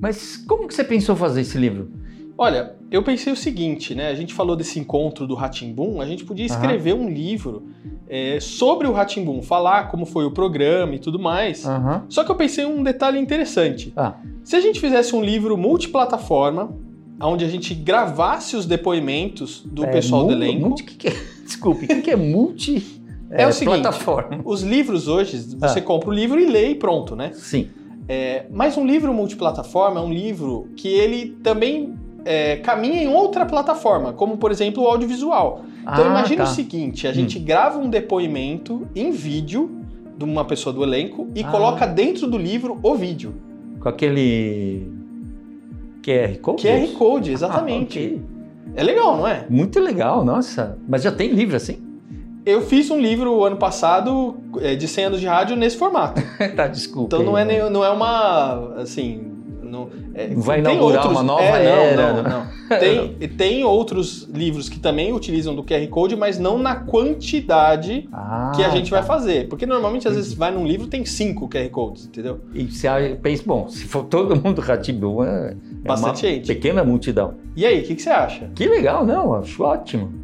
Mas como que você pensou fazer esse livro? Olha, eu pensei o seguinte, né? A gente falou desse encontro do Ratimbum, a gente podia escrever um livro é, sobre o Ratimbum, falar como foi o programa e tudo mais. Aham. Só que eu pensei um detalhe interessante. Ah, Se a gente fizesse um livro multiplataforma, onde a gente gravasse os depoimentos do é, pessoal do elenco, Multi, que que é? Desculpe, o que, que é multi? É o seguinte, plataforma. os livros hoje, você Ah. compra o livro e lê e pronto, né? Sim. É, mas um livro multiplataforma é um livro que ele também é, caminha em outra plataforma, como por exemplo o audiovisual. Então Ah, imagina tá. o seguinte, a gente grava um depoimento em vídeo de uma pessoa do elenco e coloca dentro do livro o vídeo. Com aquele QR Code? QR Code, exatamente. Ah, ok. É legal, não é? Muito legal, nossa. Mas já tem livro assim? Eu fiz um livro ano passado é, de 100 anos de rádio nesse formato. tá, desculpa. Então não é, nem- não é uma, assim... Não, é, Não vai tem inaugurar uma nova é, não, era, Não, né? não. Tem, tem outros livros que também utilizam do QR Code, mas não na quantidade Ah, que a gente tá. vai fazer. Porque normalmente, às vezes, vai num livro tem cinco QR Codes, entendeu? E você pensa, bom, se for todo mundo Ratibum, é, é Bastante uma gente. pequena multidão. E aí, o que, que você acha? Que legal, não, acho ótimo.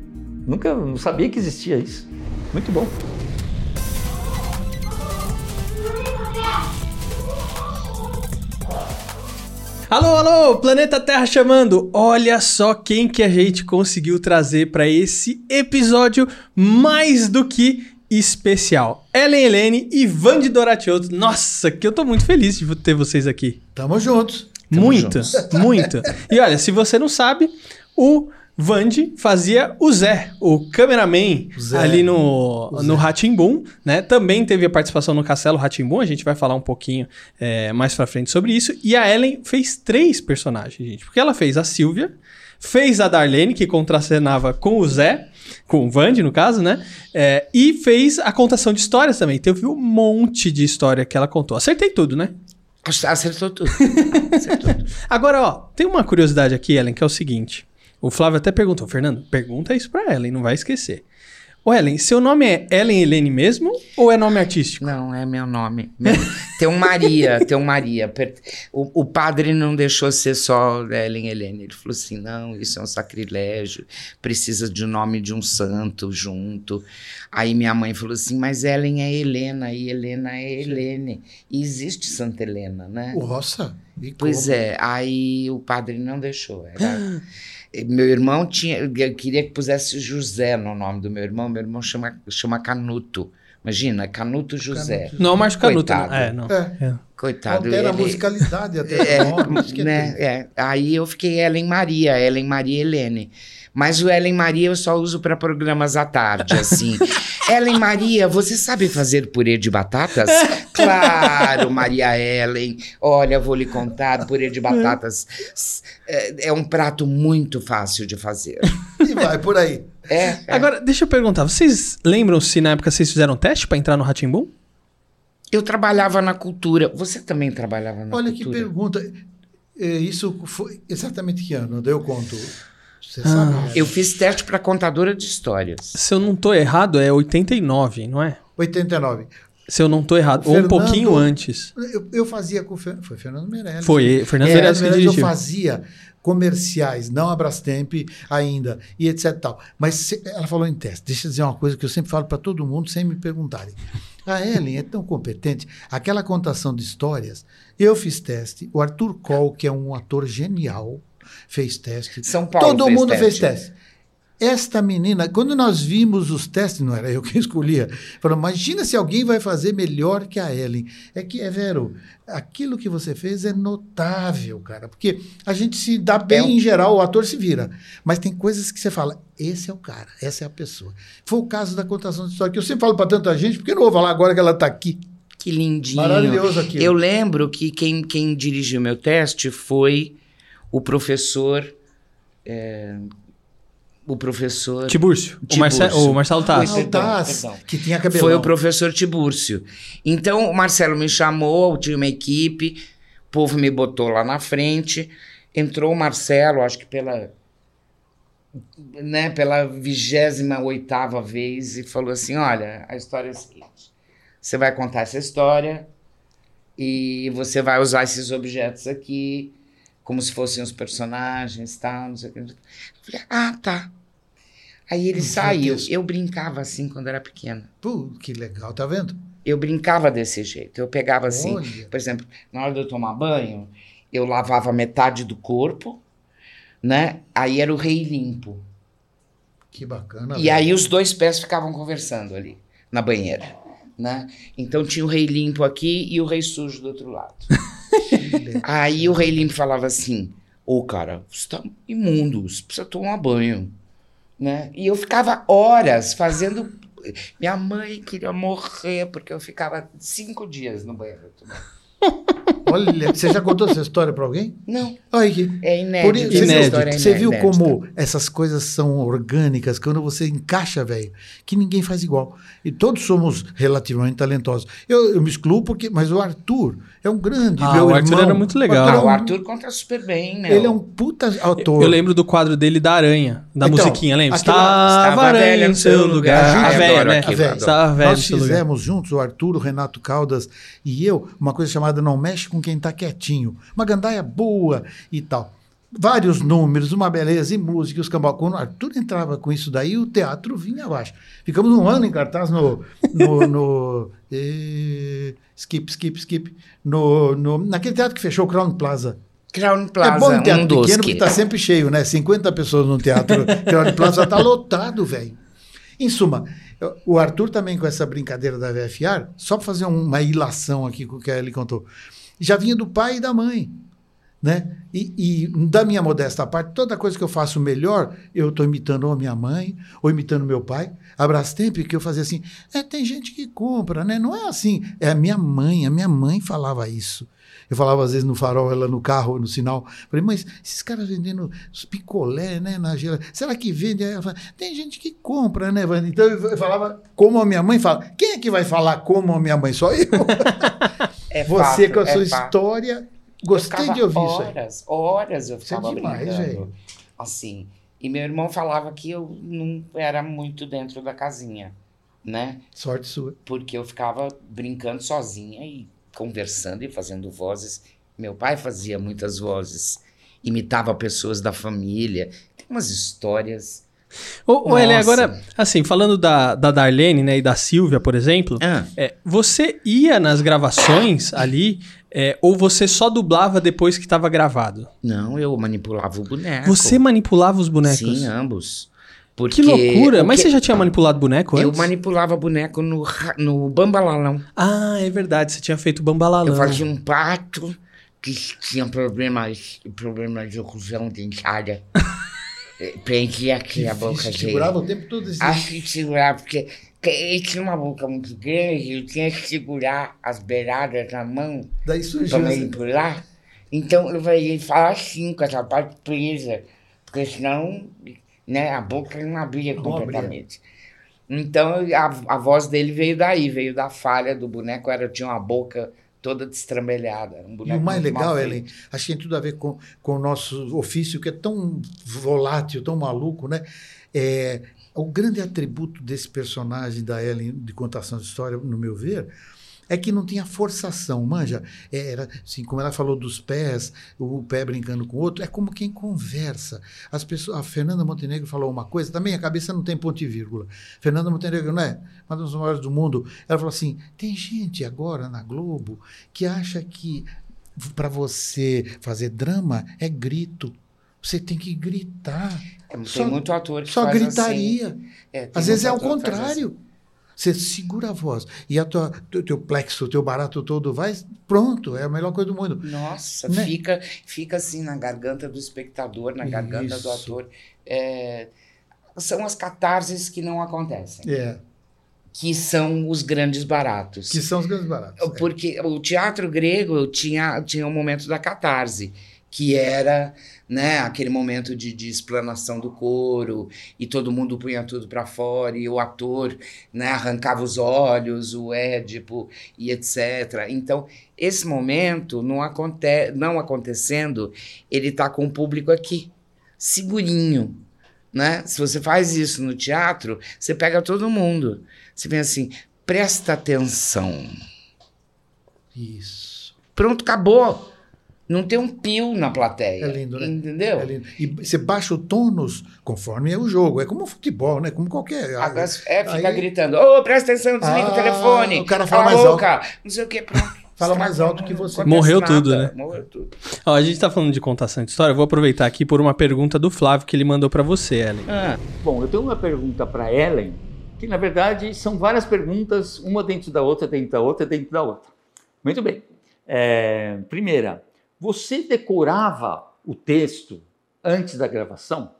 Nunca, não sabia que existia isso. Muito bom. Alô, alô, Planeta Terra chamando. Olha só quem que a gente conseguiu trazer para esse episódio mais do que especial. Ellen Helene e Vande Doratioto. Nossa, que eu tô muito feliz de ter vocês aqui. Tamo juntos. muito, muito. E olha, se você não sabe, o Vande fazia o Zé, o cameraman Zé. ali no, no. Ratimbum, né? Também teve a participação no Castelo Ratimbum, a gente vai falar um pouquinho é, mais pra frente sobre isso. E a Ellen fez três personagens, gente, porque ela fez a Silvia, fez a Darlene, que contracenava com o Zé, com o Vande, no caso, né? É, e fez a contação de histórias também. Teve um monte de história que ela contou. Acertei tudo, né? Acertou tudo. Acertou tudo. Agora, ó, tem uma curiosidade aqui, Ellen, que é o seguinte. O Flávio até perguntou, Fernando, pergunta isso pra Ellen, não vai esquecer. Ô, Ellen, seu nome é Ellen Helene mesmo ou é nome artístico? Não, é meu nome. Meu- Tem um Maria, tem um Maria. O, o padre não deixou ser só Ellen Helene. Ele falou assim: não, isso é um sacrilégio, precisa de um nome de um santo junto. Aí minha mãe falou assim: mas Ellen é Helena e Helena é Helene. E existe Santa Helena, né? Nossa. E Pois como? é, aí o padre não deixou. Era... Meu irmão tinha, eu queria que pusesse José no nome do meu irmão. Meu irmão chama, chama Canuto. Imagina, Canuto José. Canuto. Não, Márcio Canuto. Não. Coitado. É, não. É, Coitado. altera a ele- musicalidade até é, do nome. isso que é né, é. Aí eu fiquei Ellen Maria, Ellen Maria Helene. Mas o Ellen Maria eu só uso para programas à tarde, assim. Ellen Maria, você sabe fazer purê de batatas? Claro, Maria Ellen. Olha, vou lhe contar, purê de batatas é, é um prato muito fácil de fazer. E vai por aí. É, é. Agora, deixa eu perguntar, vocês lembram se na época vocês fizeram teste pra entrar no Ratimbum? eu trabalhava na cultura. Você também trabalhava na Olha que cultura? pergunta. É, Isso foi exatamente que ano? Eu conto. Você Ah. sabe? né? Eu fiz teste para contadora de histórias. Se eu não tô errado, é 89, não é? 89. Se eu não tô errado, ou um Fernando- pouquinho antes. Eu, eu fazia com o Fer- foi Fernando Meirelles. Foi, Fernando É, Meirelles que dirigiu. eu fazia comerciais, não a Brastemp ainda, e etc tal. Mas se- ela falou em teste. Deixa eu dizer uma coisa que eu sempre falo para todo mundo sem me perguntarem. A Ellen é tão competente. Aquela contação de histórias, eu fiz teste. O Arthur Koll, que é um ator genial, fez teste. São Paulo Todo fez mundo teste. fez teste. Esta menina, quando nós vimos os testes, não era eu que escolhia, falou: imagina se alguém vai fazer melhor que a Ellen. É que, é Vero, aquilo que você fez é notável, cara, porque a gente se dá bem É um- em geral, o ator se vira, mas tem coisas que você fala: esse é o cara, essa é a pessoa. Foi o caso da contação de história, que eu sempre falo para tanta gente, porque eu não vou falar agora que ela está aqui. Que lindinho. Maravilhoso aqui. Eu lembro que quem, quem dirigiu meu teste foi o professor. é, o professor. Tibúrcio. O, Tibúrcio. Marce- o Marcelo Tassi. Foi- perdão, Altaz, perdão. que tinha cabelão. Foi o professor Tibúrcio. Então o Marcelo me chamou, tinha uma equipe, o povo me botou lá na frente. Entrou o Marcelo, acho que pela. Né, pela vigésima oitava vez, e falou assim: olha, a história é a seguinte. Você vai contar essa história e você vai usar esses objetos aqui como se fossem os personagens, tal, não sei o que. Eu falei, ah, tá. Aí ele saiu. Eu brincava assim quando era pequena. Pô, que legal, tá vendo? Eu brincava desse jeito. Eu pegava assim, Olha. por exemplo, na hora de eu tomar banho, eu lavava metade do corpo, né? Aí era o rei limpo. Que bacana. E velho. aí os dois pés ficavam conversando ali, na banheira, né? Então tinha o rei limpo aqui e o rei sujo do outro lado. Aí o rei limpo falava assim: Ô cara, você tá imundo, você precisa tomar banho. Né? E eu ficava horas fazendo. Minha mãe queria morrer porque eu ficava cinco dias no banheiro. Olha, você já contou essa história pra alguém? Não, Olha é inédito. Por isso, Inédito. história é Você viu inédita. como essas coisas são orgânicas, quando você encaixa, velho, que ninguém faz igual. E todos somos relativamente talentosos. Eu, eu me excluo porque, mas o Arthur é um grande, Ah, meu o Arthur irmão. era muito legal. Arthur Ah, o Arthur conta super bem, né? ele é um puta autor. Eu lembro do quadro dele da aranha, da Então, musiquinha, lembra? Estava Estava aranha no seu lugar. lugar. A Eu velha, né? velho. Estava velha Nós fizemos juntos, o Arthur, o Renato Caldas e eu, uma coisa chamada Não Mexe com Quem Tá Quietinho. Uma gandaia boa e tal. Vários números, uma beleza e música, os cambau. Quando o Arthur entrava com isso daí, o teatro vinha abaixo. Ficamos um ano em cartaz no. no, no eh, skip, skip, skip. No, no, naquele teatro que fechou o Crown Plaza. Crown Plaza, é bom em teatro um pequeno que... porque tá sempre cheio, né? 50 pessoas no teatro. Crown Plaza tá lotado, velho. Em suma, o Arthur também com essa brincadeira da VFR, só para fazer uma ilação aqui com o que ele contou, já vinha do pai e da mãe. Né? E, e da minha modesta parte, toda coisa que eu faço melhor, eu estou imitando ou a minha mãe, ou imitando meu pai. A Brastemp, que eu fazia assim, é, tem gente que compra, né? Não é assim. É a minha mãe, a minha mãe falava isso. Eu falava às vezes no farol, ela no carro, no sinal. Falei, mas esses caras vendendo os picolé, né, na geladeira, será que vende? Aí ela fala, tem gente que compra, né, Wanda? Então eu falava como a minha mãe fala. Quem é que vai falar como a minha mãe? Só eu. É Você fato, com a é sua fato. história. Gostei ficava de ouvir isso aí. horas, horas eu Isso é ficava demais, brincando. velho. Assim. E meu irmão falava que eu não era muito dentro da casinha, né? Sorte sua. Porque eu ficava brincando sozinha e conversando e fazendo vozes. Meu pai fazia muitas vozes, imitava pessoas da família. Tem umas histórias. Ô, ô agora, assim, falando da, da Darlene, né, e da Silvia, por exemplo, Ah, é, você ia nas gravações ali, é, ou você só dublava depois que estava gravado? não, eu manipulava o boneco. Você manipulava os bonecos? Sim, ambos. Que Porque loucura! o Mas que- você já tinha manipulado boneco Eu antes? manipulava boneco no, no bambalalão. Ah, é verdade, você tinha feito bambalalão. Eu fazia um pato que tinha problemas, problemas de oclusão dentária. Prendia aqui a boca dele. segurava o tempo todo esse. Acho que segurar, porque que ele tinha uma boca muito grande, eu tinha que segurar as beiradas na mão Daí surgiu essa... manipular. Então eu ia falar assim, com essa parte presa, porque senão né, a boca não abria Não completamente. Então a, a voz dele veio daí, veio da falha do boneco, era, tinha uma boca toda destrambelhada. Um E o mais legal, Ellen, acho que tem tudo a ver com, com o nosso ofício, que é tão volátil, tão maluco, né? É, o grande atributo desse personagem da Ellen de contação de história, no meu ver, é que não tinha forçação, manja. Era assim, como ela falou dos pés, o pé brincando com o outro, é como quem conversa. As pessoas, a Fernanda Montenegro falou uma coisa, também a cabeça não tem ponto e vírgula. Fernanda Montenegro, não é? Uma das maiores do mundo. Ela falou assim: tem gente agora na Globo que acha que para você fazer drama é grito. Você tem que gritar. É, Tem só- muito ator que Só faz gritaria. assim. É, Às vezes é o contrário. Você segura a voz. E a tua, teu, teu plexo, teu barato todo vai, pronto, é a melhor coisa do mundo. assim. Nossa, Né? fica, fica assim na garganta do espectador, na garganta do Isso. ator. É, são as catarses que não acontecem, É, que são os grandes baratos. que são os grandes baratos. é. Porque o teatro grego tinha, tinha um momento da catarse, que era né, aquele momento de, de explanação do coro, e todo mundo punha tudo para fora, e o ator né, arrancava os olhos, o Édipo, e etc. Então, esse momento, não, aconte não acontecendo, ele está com o público aqui, segurinho. Né? Se você faz isso no teatro, você pega todo mundo. Você vem assim, presta atenção. Isso. Pronto, acabou. Não tem um pio na plateia. É lindo, né? Entendeu? É lindo. E você baixa o tônus conforme é o jogo. É como o futebol, né? Como qualquer. Agora, é, fica Aí- gritando, ô, presta atenção, desliga Ah, o telefone. o cara fala mais alto. Não sei o que, pronto. Fala mais alto que você. Morreu nada, tudo, né? Morreu tudo. Ó, a gente tá falando de contação de história, eu vou aproveitar aqui por uma pergunta do Flávio que ele mandou pra você, Ellen. Ah, Bom, eu tenho uma pergunta para Ellen, que na verdade são várias perguntas, uma dentro da outra, dentro da outra, dentro da outra. Muito bem. É, primeira, você decorava o texto antes da gravação?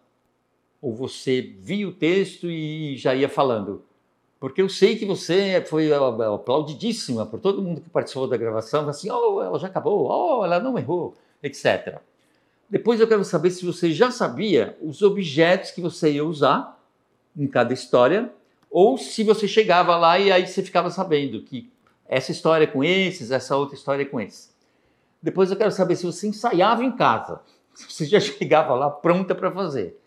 Ou você via o texto e já ia falando? Porque eu sei que você foi aplaudidíssima por todo mundo que participou da gravação, assim, oh, ela já acabou, oh, ela não errou, etc. Depois eu quero saber se você já sabia os objetos que você ia usar em cada história, ou se você chegava lá e aí você ficava sabendo que essa história é com esses, essa outra história é com esses. Depois eu quero saber se você ensaiava em casa, se você já chegava lá pronta para fazer.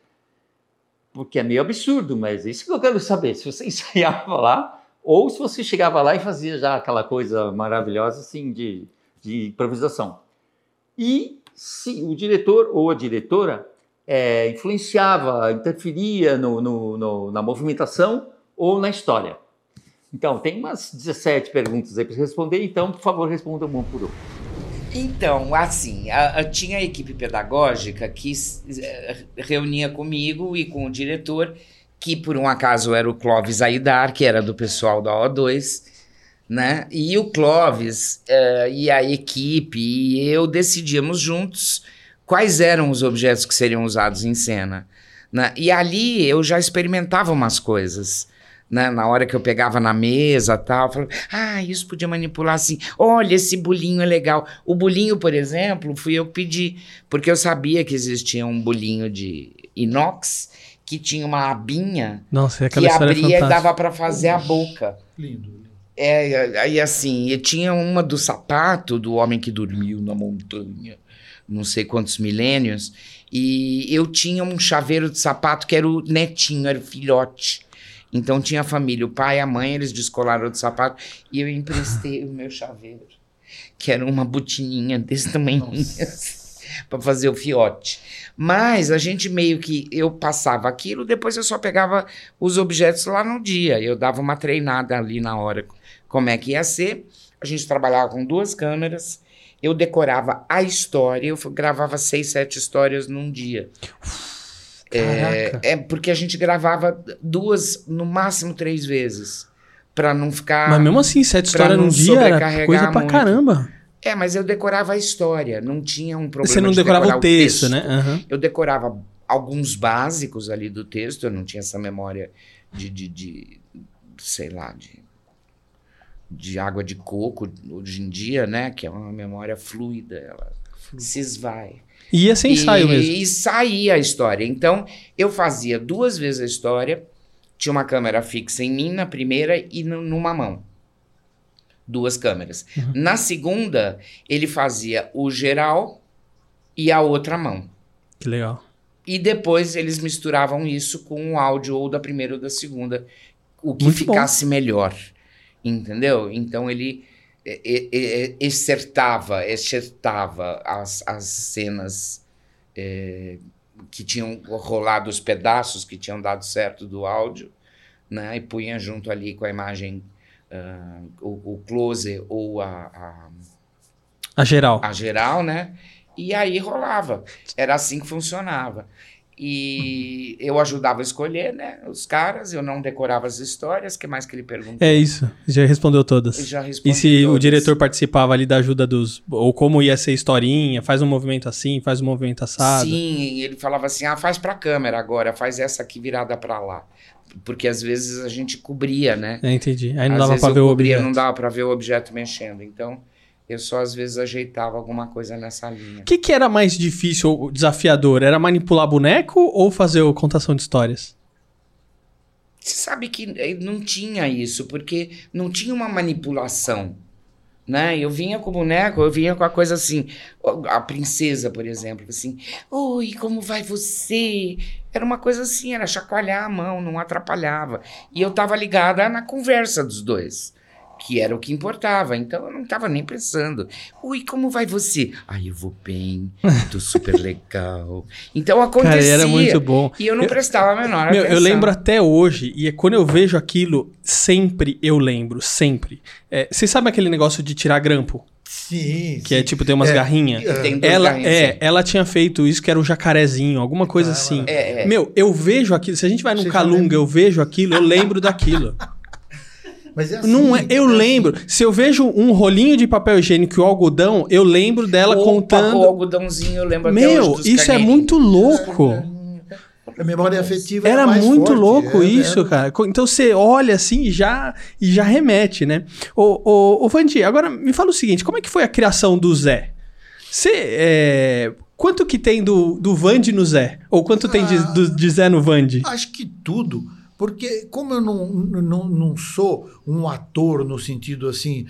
Porque é meio absurdo, mas é isso que eu quero saber, se você ensaiava lá, ou se você chegava lá e fazia já aquela coisa maravilhosa assim de, de improvisação. E se o diretor ou a diretora é, influenciava, interferia no, no- no- na movimentação ou na história. Então, tem umas 17 perguntas aí para responder, então, por favor, responda uma por uma. Então, assim, a- a- tinha a equipe pedagógica que eh, reunia comigo e com o diretor, que por um acaso era o Clóvis Aidar, que era do pessoal da O2, né? E o Clóvis eh, e a equipe e eu decidíamos juntos quais eram os objetos que seriam usados em cena. Né? E ali eu já experimentava umas coisas. Né? Na hora que eu pegava na mesa tal, eu falava, ah, isso podia manipular assim. Olha, esse bolinho é legal. O bolinho, por exemplo, fui eu que pedi, porque eu sabia que existia um bolinho de inox que tinha uma abinha Nossa, que é abria e fantástica. dava para fazer a boca. Lindo. É, aí assim, e tinha uma do sapato do homem que dormiu na montanha, não sei quantos milênios, e eu tinha um chaveiro de sapato que era o netinho, era o filhote. Então tinha a família, o pai e a mãe, eles descolaram do sapato, e eu emprestei o meu chaveiro, que era uma botininha desse tamanho, para fazer o fiote. Mas a gente meio que, eu passava aquilo, depois eu só pegava os objetos lá no dia, eu dava uma treinada ali na hora como é que ia ser. A gente trabalhava com duas câmeras. Eu decorava a história, eu gravava seis, sete histórias num dia. É, é porque a gente gravava duas, no máximo três vezes. Pra não ficar. Mas mesmo assim, sete histórias não num dia era coisa pra muito. caramba. É, mas eu decorava a história, não tinha um problema. Você não de decorava decorar o texto, né? Aham. Eu decorava alguns básicos ali do texto, eu não tinha essa memória de, de, de sei lá, de, de água de coco hoje em dia, né? Que é uma memória fluida, ela se esvai. E ia sem ensaio mesmo. E saía a história. Então, eu fazia duas vezes a história, tinha uma câmera fixa em mim na primeira e nu- numa mão. Duas câmeras. Uhum. Na segunda, ele fazia o geral e a outra mão. Que legal. E depois eles misturavam isso com o áudio ou da primeira ou da segunda, o que Muito bom. ficasse melhor. Entendeu? Então ele excertava, excertava as, as cenas eh, que tinham rolado, os pedaços que tinham dado certo do áudio, né? E punha junto ali com a imagem, ah, o, o close ou a- a A geral. a geral, né? E aí rolava. Era assim que funcionava. E eu ajudava a escolher, né? Os caras, eu não decorava as histórias, que mais que ele perguntou? É isso. Já respondeu todas. Eu já respondi E se o todas. diretor participava ali da ajuda dos. Ou como ia ser historinha, faz um movimento assim, faz um movimento assado. Sim, ele falava assim: ah, faz pra câmera agora, faz essa aqui virada pra lá. Porque às vezes a gente cobria, né? É, entendi. Aí não às dava pra ver o cobria, objeto. não dava pra ver o objeto mexendo. Então, eu só às vezes ajeitava alguma coisa nessa linha. O que, que era mais difícil ou desafiador? Era manipular boneco ou fazer o contação de histórias? Você sabe que eh, não tinha isso, porque não tinha uma manipulação. Né? Eu vinha com o boneco, eu vinha com a coisa assim, a princesa, por exemplo, assim, oi, como vai você? Era uma coisa assim, era chacoalhar a mão, não atrapalhava. E eu tava ligada na conversa dos dois, que era o que importava. Então eu não estava nem pensando. Ui, como vai você? Ai, eu vou bem, tô super legal. Então acontecia. Cara, era muito bom. E eu não Eu- prestava a menor Meu, atenção. eu lembro até hoje, e é quando eu vejo aquilo, sempre eu lembro, sempre. É, Você sabe aquele negócio de tirar grampo? Sim, Que é tipo, tem umas É, garrinhas? Tem Ela, garrinhas, é, sim. ela tinha feito isso que era o jacarezinho, alguma coisa assim. É, é. Meu, eu vejo aquilo. Se a gente vai já Calunga, eu vejo aquilo, eu lembro daquilo. Mas é assim, Não é, eu assim. lembro. Se eu vejo um rolinho de papel higiênico e o algodão, eu lembro dela Opa, contando. O algodãozinho, eu lembro até hoje Meu, dos isso é muito louco. A memória afetiva é Era mais muito forte, louco é, isso, é. cara. Então você olha assim e já, e já remete, né? Ô, ô, ô Vandi, agora me fala o seguinte: como é que foi a criação do Zé? Você. é, Quanto que tem do, do Vandi no Zé? Ou quanto tem de, Ah. do- de Zé no Vandi? Acho que tudo. Porque como eu não, não, não sou um ator no sentido assim,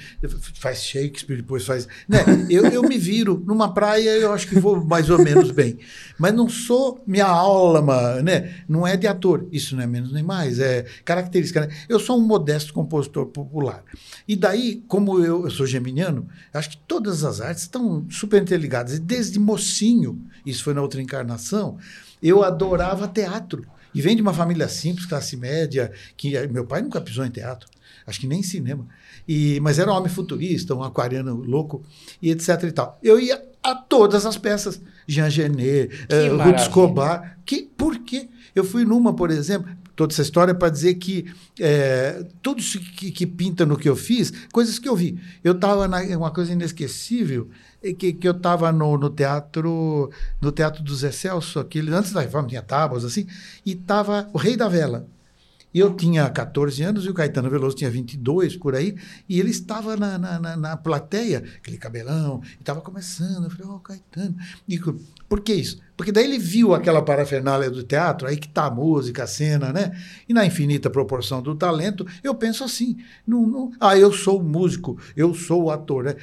faz Shakespeare, depois faz. Né? Eu, eu me viro numa praia, eu acho que vou mais ou menos bem. Mas não sou minha alma, né? Não é de ator. Isso não é menos nem mais, é característica. Né? Eu sou um modesto compositor popular. E daí, como eu, eu sou geminiano, acho que todas as artes estão super interligadas. E desde mocinho, isso foi na outra encarnação, eu adorava teatro. E vem de uma família simples, classe média, que eh, meu pai nunca pisou em teatro, acho que nem em cinema. E, mas era um homem futurista, um aquariano louco, e etc e tal. Eu ia a todas as peças, Jean Genet, Ruth maravilha. Escobar. Que, por quê? Eu fui numa, por exemplo, toda essa história para dizer que eh, tudo isso que, que pinta no que eu fiz, coisas que eu vi. Eu estava uma coisa inesquecível, é que, que eu estava no, no teatro no teatro do Zé Celso, aquele, antes da reforma, tinha tábuas assim, e estava o Rei da Vela. Eu tinha 14 anos e o Caetano Veloso tinha 22 por aí, e ele estava na, na, na, na plateia, aquele cabelão, estava começando. Eu falei, ó, Caetano. E, por que isso? Porque daí ele viu aquela parafernália do teatro, aí que está a música, a cena, né? E na infinita proporção do talento, eu penso assim: não, não, ah, eu sou músico, eu sou ator, né?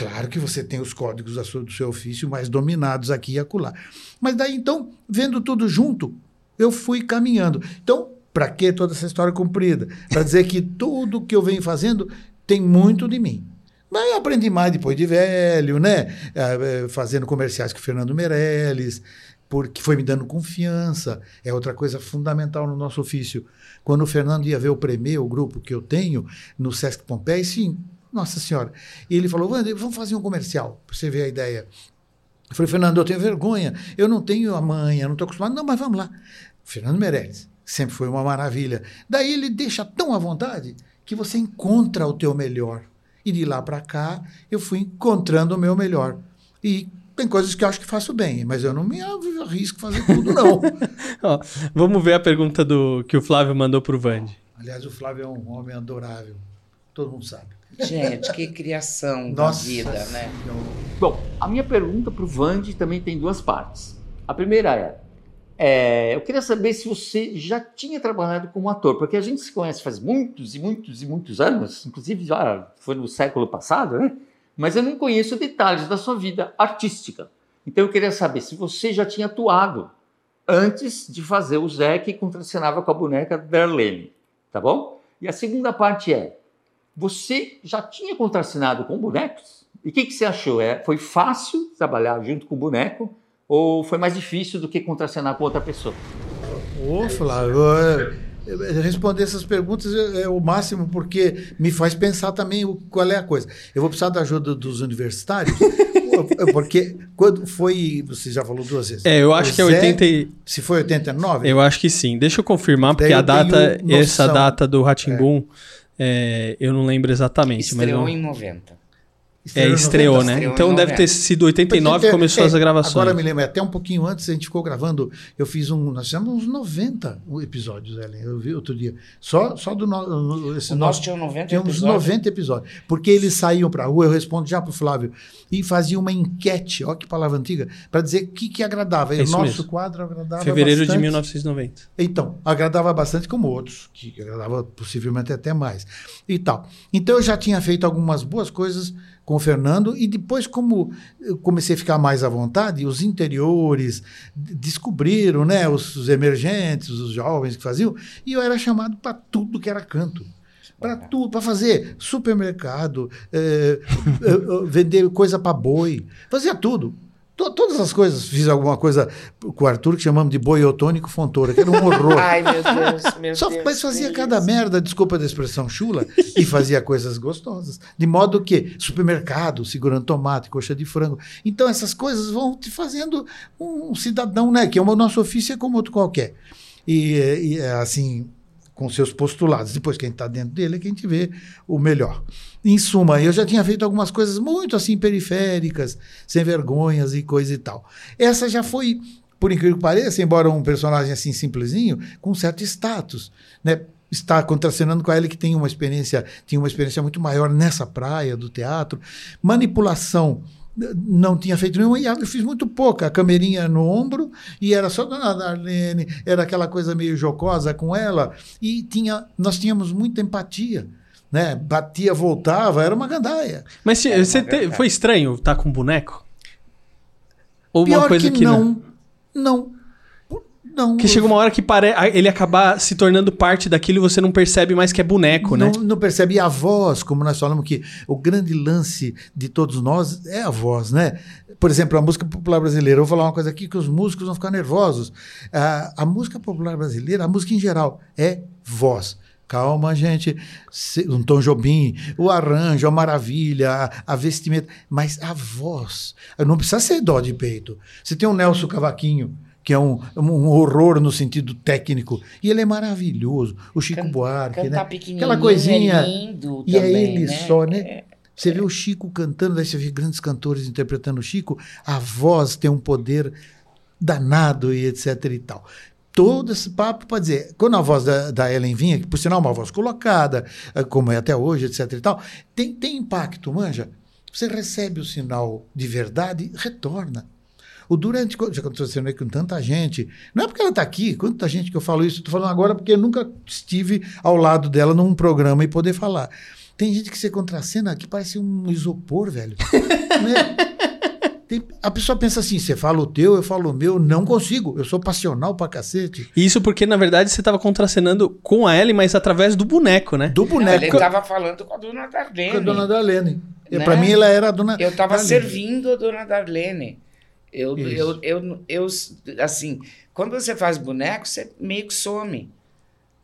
Claro que você tem os códigos do seu ofício mais dominados aqui e acolá. Mas daí, então, vendo tudo junto, eu fui caminhando. Então, para que toda essa história comprida? Para dizer que tudo que eu venho fazendo tem muito de mim. Mas eu aprendi mais depois de velho, né? Eh, eh, Fazendo comerciais com o Fernando Meirelles, porque foi me dando confiança. É outra coisa fundamental no nosso ofício. Quando o Fernando ia ver o Premier, o grupo que eu tenho, no Sesc Pompeii, sim, nossa senhora. E ele falou, Wander, vamos fazer um comercial, para você ver a ideia. Eu falei, Fernando, eu tenho vergonha, eu não tenho a manha, não estou acostumado. Não, mas vamos lá. Fernando Meirelles, sempre foi uma maravilha. Daí ele deixa tão à vontade que você encontra o teu melhor. E de lá para cá, eu fui encontrando o meu melhor. E tem coisas que eu acho que faço bem, mas eu não me arrisco a fazer tudo, não. Ó, vamos ver a pergunta do que o Flávio mandou pro Vandi. Aliás, o Flávio é um homem adorável. Todo mundo sabe. Gente, que criação Nossa da vida, né? Bom, a minha pergunta para o Vande também tem duas partes. A primeira é, é, eu queria saber se você já tinha trabalhado como ator, porque a gente se conhece faz muitos e muitos e muitos anos, inclusive já foi no século passado, né? Mas eu não conheço detalhes da sua vida artística. Então eu queria saber se você já tinha atuado antes de fazer o Zé que contracenava com a boneca Darlene, tá bom? E a segunda parte é, você já tinha contracenado com bonecos? E o que, que você achou? É, foi fácil trabalhar junto com o boneco ou foi mais difícil do que contracenar com outra pessoa? Ô, Flávio, é, é, responder essas perguntas é, é o máximo, porque me faz pensar também o, qual é a coisa. Eu vou precisar da ajuda dos universitários, porque quando foi. Você já falou duas vezes. É, eu acho O que é Zé, 80. e- Se foi 89? Eu acho que sim. Deixa eu confirmar, porque a data, essa data do Ratimbum, é, eu não lembro exatamente. mas Estreou não- em 90. É, estreou, 90. né? Estreou então deve 90. ter sido 89 Porque, começou é, as gravações. Agora me lembro, até um pouquinho antes a gente ficou gravando. Eu fiz um. Nós fizemos uns 90 episódios, Ellen. Eu vi outro dia. Só, só do no, esse O nosso tinha 90 Tinha uns episódios. 90 episódios. Porque eles saíam para a rua, eu respondo já para o Flávio, e faziam uma enquete, olha que palavra antiga, para dizer o que, que agradava. E É o nosso mesmo. quadro agradava Fevereiro de bastante. 1990. Então, agradava bastante como outros, que agradava possivelmente até mais. E tal. Então eu já tinha feito algumas boas coisas com o Fernando, e depois, como eu comecei a ficar mais à vontade, os interiores descobriram, né? Os, os emergentes, os jovens que faziam, e eu era chamado para tudo que era canto. para tudo, para fazer supermercado, eh, eh, eh, vender coisa para boi, fazia tudo. To- Todas as coisas, fiz alguma coisa com o Arthur que chamamos de boiotônico fontoura, que era um horror. Ai, meu Deus, meu Só, Deus. mas fazia que cada merda, desculpa da expressão chula, e fazia coisas gostosas. De modo que supermercado, segurando tomate, coxa de frango. Então essas coisas vão te fazendo um cidadão, né? Que é o nosso ofício é como outro qualquer. E, e assim, com seus postulados. Depois quem está dentro dele é quem te vê o melhor. Em suma, eu já tinha feito algumas coisas muito assim periféricas, sem vergonhas e coisa e tal. Essa já foi por incrível que pareça, embora um personagem assim simplesinho, com certo status, né? Está contracenando com a ele que tem uma experiência, tinha uma experiência muito maior nessa praia do teatro. Manipulação não tinha feito nenhuma e eu fiz muito pouca, a camerinha no ombro e era só Dona Darlene, era aquela coisa meio jocosa com ela e tinha, nós tínhamos muita empatia, né? Batia, voltava, era uma gandaia. Mas se- É, você uma te- foi estranho estar com boneco? Ou Pior uma coisa que, que, não, não, não. Que chega uma hora que pare... ele acabar se tornando parte daquilo e você não percebe mais que é boneco, né? não, não percebe E a voz, como nós falamos que o grande lance de todos nós é a voz, né? Por exemplo, a música popular brasileira. Eu vou falar uma coisa aqui que os músicos vão ficar nervosos. Ah, a música popular brasileira, a música em geral, é voz. Calma, gente. Um Tom Jobim, o arranjo, a maravilha, a, a vestimenta. Mas a voz. Não precisa ser dó de peito. Você tem o Nelson Cavaquinho, que é um, um horror no sentido técnico. E ele é maravilhoso. O Chico Can- Buarque, né? pequenininho Aquela coisinha. é lindo E é também, ele né? só, né? Você vê o Chico cantando, daí você vê grandes cantores interpretando o Chico, a voz tem um poder danado e etc e tal. Todo esse papo para dizer, quando a voz da, da Ellen vinha, que por sinal é uma voz colocada, eh, como é até hoje, etc e tal, tem, tem impacto, manja. Você recebe o sinal de verdade, retorna. O durante, já aconteceu com tanta gente, não é porque ela está aqui, quanta gente que eu falo isso, estou falando agora porque eu nunca estive ao lado dela num programa e poder falar. Tem gente que você contracena que parece um isopor, velho. Né? Tem- a pessoa pensa assim: você fala o teu, eu falo o meu, não consigo, eu sou passional pra cacete. E Isso porque, na verdade, você tava contracenando com a Ellie, mas através do boneco, né? Do Não, ele boneco estava falando com a dona Darlene. com a dona Darlene. E Né? Pra mim, ela era a dona. Eu estava Darlene. servindo a dona Darlene. Eu, eu, eu, eu, assim, quando você faz boneco, você meio que some.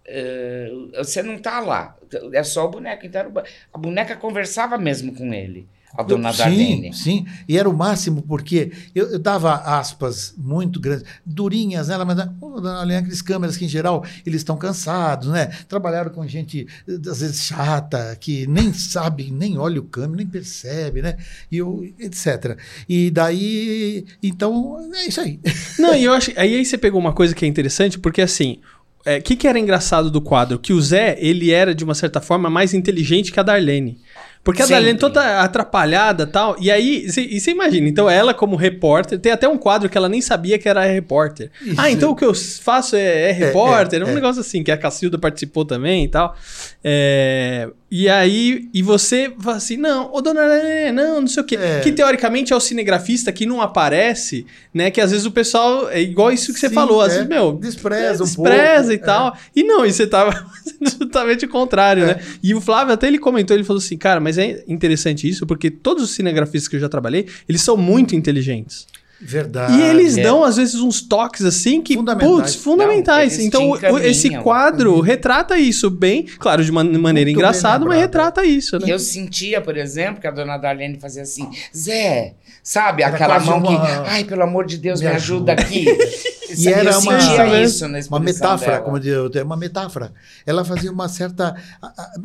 Eh, você não tá lá. É só o boneco. Então, a boneca conversava mesmo com ele, a dona sim, Darlene. Sim, e era o máximo porque eu, eu dava aspas muito grandes, durinhas nela, mas oh, dona aqueles câmeras que em geral eles estão cansados, né? Trabalharam com gente às vezes chata, que nem sabe, nem olha o câmera, nem percebe, né? E eu, etc. E daí, então, é isso aí. Não, e eu acho. Aí, aí você pegou uma coisa que é interessante, porque assim. O que, que era engraçado do quadro? Que o Zé, ele era, de uma certa forma, mais inteligente que a Darlene. Porque a. Darlene toda atrapalhada e tal. E aí, cê- você imagina, então ela como repórter, tem até um quadro que ela nem sabia que era repórter. Isso. Ah, então o que eu faço é, é repórter? é, um é. negócio assim, que a Cacilda participou também e tal. É, e aí, e você fala assim, não, ô dona Darlene, não, não sei o quê. É. Que teoricamente é o cinegrafista que não aparece, né? Que às vezes o pessoal, é igual isso que você Sim, falou, às é. vezes, meu, Despreza um despreza pouco, e tal. E não, e você tava totalmente o contrário, É. né? E o Flávio até ele comentou, ele falou assim, cara, mas é interessante isso, porque todos os cinegrafistas que eu já trabalhei, eles são muito inteligentes. Verdade. e eles é. dão, às vezes, uns toques assim que, Fundamentais. putz, fundamentais. Não, então, esse quadro retrata isso bem, claro, de uma maneira Muito engraçada, mas retrata isso, né? Eu sentia, por exemplo, que a dona Darlene fazia assim, Zé, sabe? Era Aquela mão uma- que, ai, pelo amor de Deus, Me me, ajuda, ajuda. aqui. E era eu uma- sentia isso na uma metáfora, dela. como diz, é uma metáfora. Ela fazia uma certa,